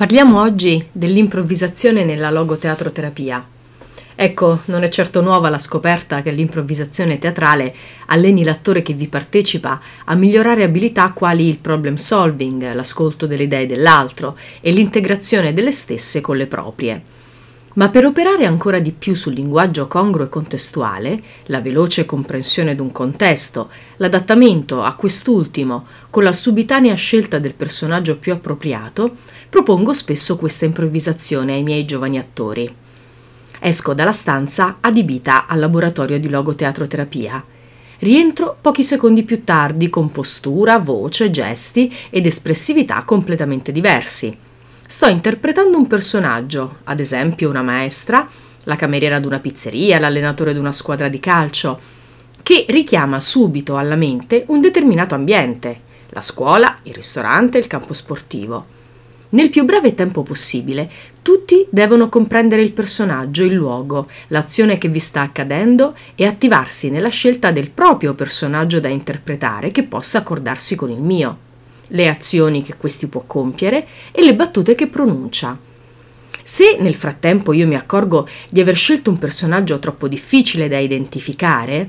Parliamo oggi dell'improvvisazione nella logoteatroterapia. Ecco, non è certo nuova la scoperta che l'improvvisazione teatrale alleni l'attore che vi partecipa a migliorare abilità quali il problem solving, l'ascolto delle idee dell'altro e l'integrazione delle stesse con le proprie. Ma per operare ancora di più sul linguaggio congruo e contestuale, la veloce comprensione d'un contesto, l'adattamento a quest'ultimo con la subitanea scelta del personaggio più appropriato, propongo spesso questa improvvisazione ai miei giovani attori. Esco dalla stanza adibita al laboratorio di logoteatroterapia. Rientro pochi secondi più tardi con postura, voce, gesti ed espressività completamente diversi sto interpretando un personaggio, ad esempio una maestra, la cameriera di una pizzeria, l'allenatore di una squadra di calcio, che richiama subito alla mente un determinato ambiente, la scuola, il ristorante, il campo sportivo. Nel più breve tempo possibile, tutti devono comprendere il personaggio, il luogo, l'azione che vi sta accadendo e attivarsi nella scelta del proprio personaggio da interpretare che possa accordarsi con il mio le azioni che questi può compiere e le battute che pronuncia. Se nel frattempo io mi accorgo di aver scelto un personaggio troppo difficile da identificare,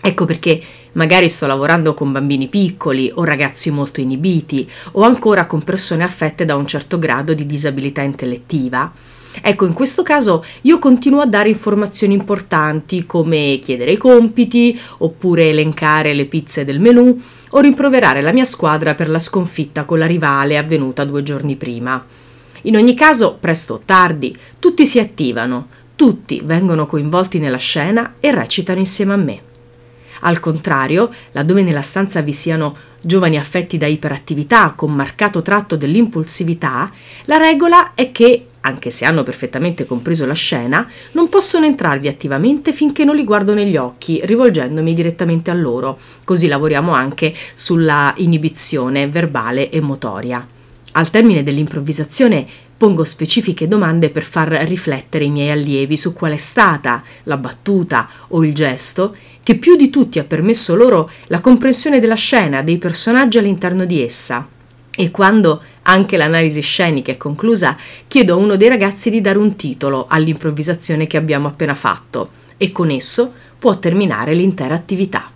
ecco perché magari sto lavorando con bambini piccoli o ragazzi molto inibiti o ancora con persone affette da un certo grado di disabilità intellettiva, Ecco, in questo caso io continuo a dare informazioni importanti come chiedere i compiti, oppure elencare le pizze del menù, o rimproverare la mia squadra per la sconfitta con la rivale avvenuta due giorni prima. In ogni caso, presto o tardi, tutti si attivano, tutti vengono coinvolti nella scena e recitano insieme a me. Al contrario, laddove nella stanza vi siano giovani affetti da iperattività con marcato tratto dell'impulsività, la regola è che anche se hanno perfettamente compreso la scena, non possono entrarvi attivamente finché non li guardo negli occhi, rivolgendomi direttamente a loro. Così lavoriamo anche sulla inibizione verbale e motoria. Al termine dell'improvvisazione pongo specifiche domande per far riflettere i miei allievi su qual è stata la battuta o il gesto che più di tutti ha permesso loro la comprensione della scena, dei personaggi all'interno di essa. E quando anche l'analisi scenica è conclusa, chiedo a uno dei ragazzi di dare un titolo all'improvvisazione che abbiamo appena fatto e con esso può terminare l'intera attività.